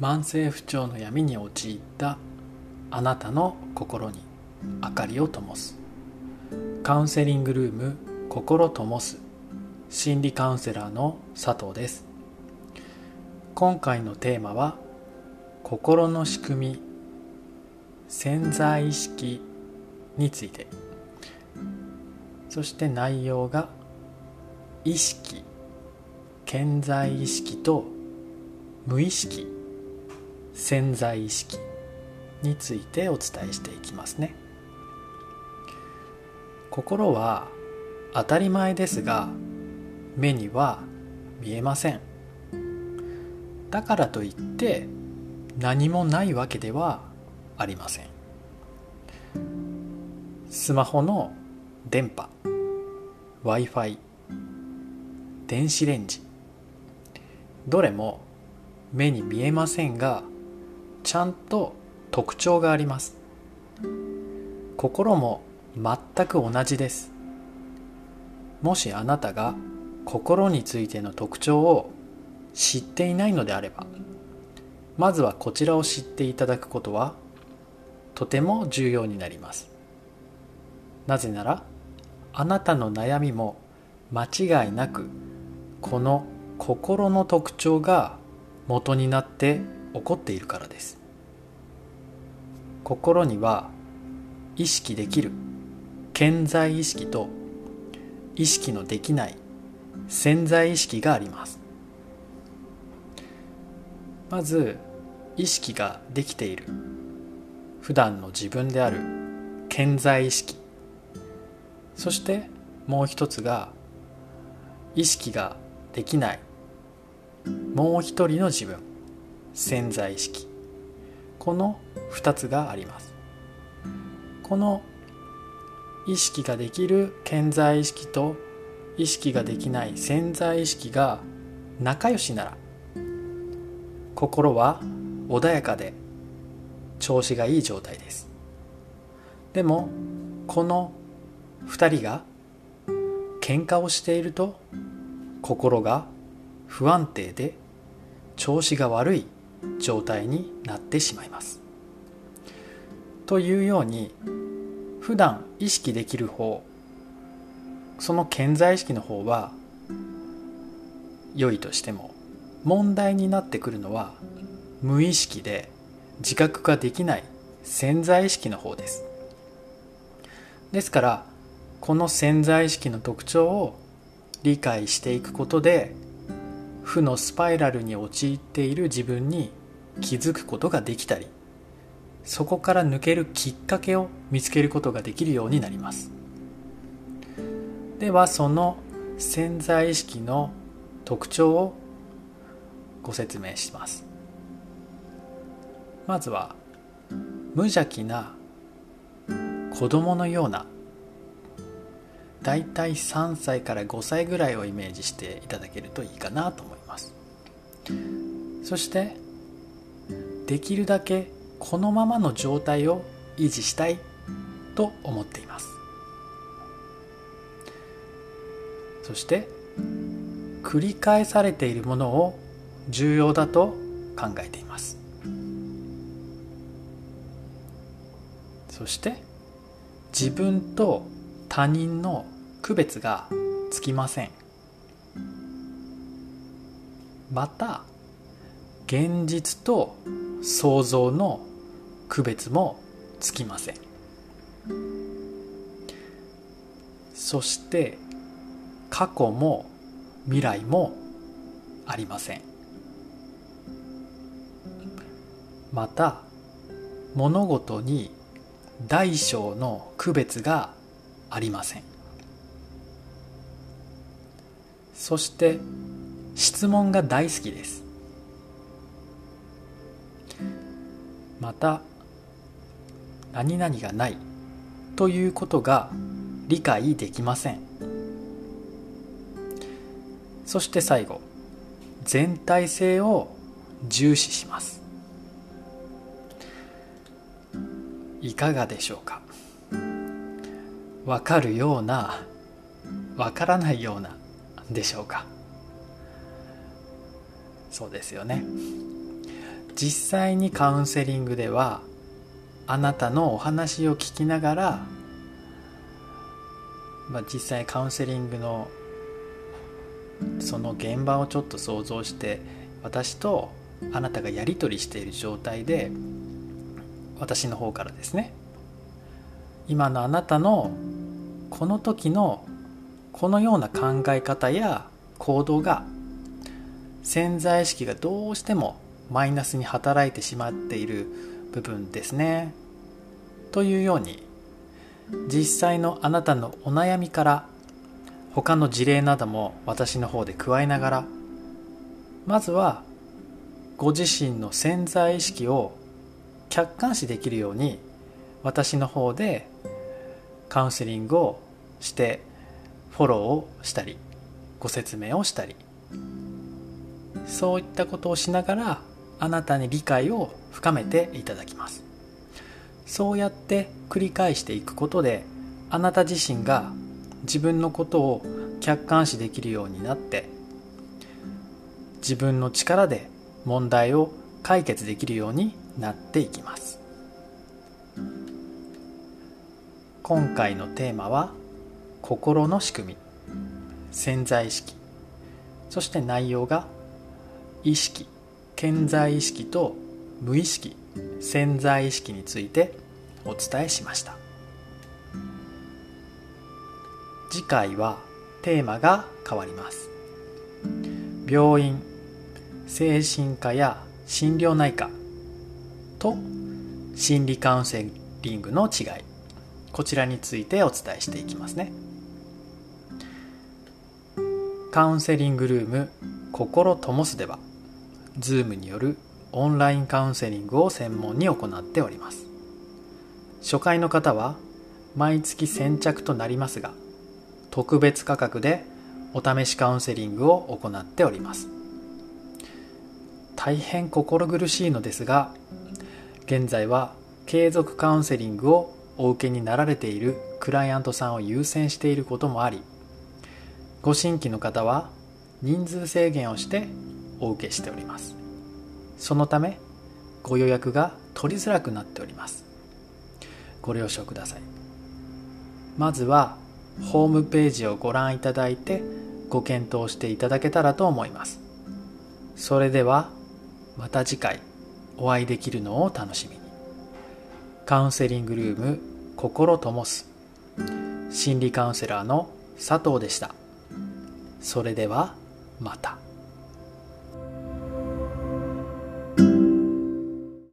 慢性不調の闇に陥ったあなたの心に明かりを灯す。カウンセリングルーム心灯す。心理カウンセラーの佐藤です。今回のテーマは心の仕組み。潜在意識について。そして内容が意識潜在意識と無意識。潜在意識についてお伝えしていきますね。心は当たり前ですが目には見えません。だからといって何もないわけではありません。スマホの電波 w i f i 電子レンジどれも目に見えませんがちゃんと特徴があります。心も全く同じです。もしあなたが心についての特徴を知っていないのであればまずはこちらを知っていただくことはとても重要になります。なぜならあなたの悩みも間違いなくこの心の特徴が元になって起こっているからです。心には意識できる健在意識と意識のできない潜在意識があります。まず意識ができている普段の自分である健在意識。そしてもう一つが意識ができないもう一人の自分潜在意識。この2つがあります。この意識ができる健在意識と意識ができない潜在意識が仲良しなら心は穏やかで調子がいい状態です。でもこの2人が喧嘩をしていると心が不安定で調子が悪い状態になってしまいます。というように普段意識できる方その健在意識の方は良いとしても問題になってくるのは無意識で自覚ができない潜在意識の方です。ですからこの潜在意識の特徴を理解していくことで負のスパイラルに陥っている自分に気づくことができたりそこから抜けるきっかけを見つけることができるようになります。ではその潜在意識の特徴をご説明します。まずは無邪気な子供のようなだいたい3歳から5歳ぐらいをイメージしていただけるといいかなと思います。そしてできるだけこのままの状態を維持したいと思っています。そして繰り返されているものを重要だと考えています。そして自分と他人の区別がつきません。また現実と想像の区別もつきません。そして過去も未来もありません。また物事に大小の区別がありません。そして質問が大好きです。また何々がないということが理解できません。そして最後全体性を重視します。いかがでしょうか？わかるようなわからないようなでしょうか？そうですよね。実際にカウンセリングではあなたのお話を聞きながら、まあ、実際カウンセリングのその現場をちょっと想像して私とあなたがやり取りしている状態で私の方からですね。今のあなたのこの時のこのような考え方や行動が潜在意識がどうしてもマイナスに働いてしまっている部分ですね。というように実際のあなたのお悩みから他の事例なども私の方で加えながらまずはご自身の潜在意識を客観視できるように私の方でカウンセリングをしてフォローをしたりご説明をしたり。そういったことをしながらあなたに理解を深めていただきます。そうやって繰り返していくことであなた自身が自分のことを客観視できるようになって自分の力で問題を解決できるようになっていきます。今回のテーマは心の仕組み潜在意識そして内容が意識潜在意識と無意識潜在意識についてお伝えしました。次回はテーマが変わります。病院精神科や心療内科と心理カウンセリングの違い。こちらについてお伝えしていきますね。カウンセリングルーム心ともすでは Zoom によるオンラインカウンセリングを専門に行っております。初回の方は毎月先着となりますが特別価格でお試しカウンセリングを行っております。大変心苦しいのですが現在は継続カウンセリングをお受けになられているクライアントさんを優先していることもありご新規の方は人数制限をしてお受けしております。そのためご予約が取りづらくなっております。ご了承ください。まずはホームページをご覧いただいてご検討していただけたらと思います。それではまた次回お会いできるのを楽しみに。カウンセリングルーム心ともす心理カウンセラーの佐藤でしたそれではまた。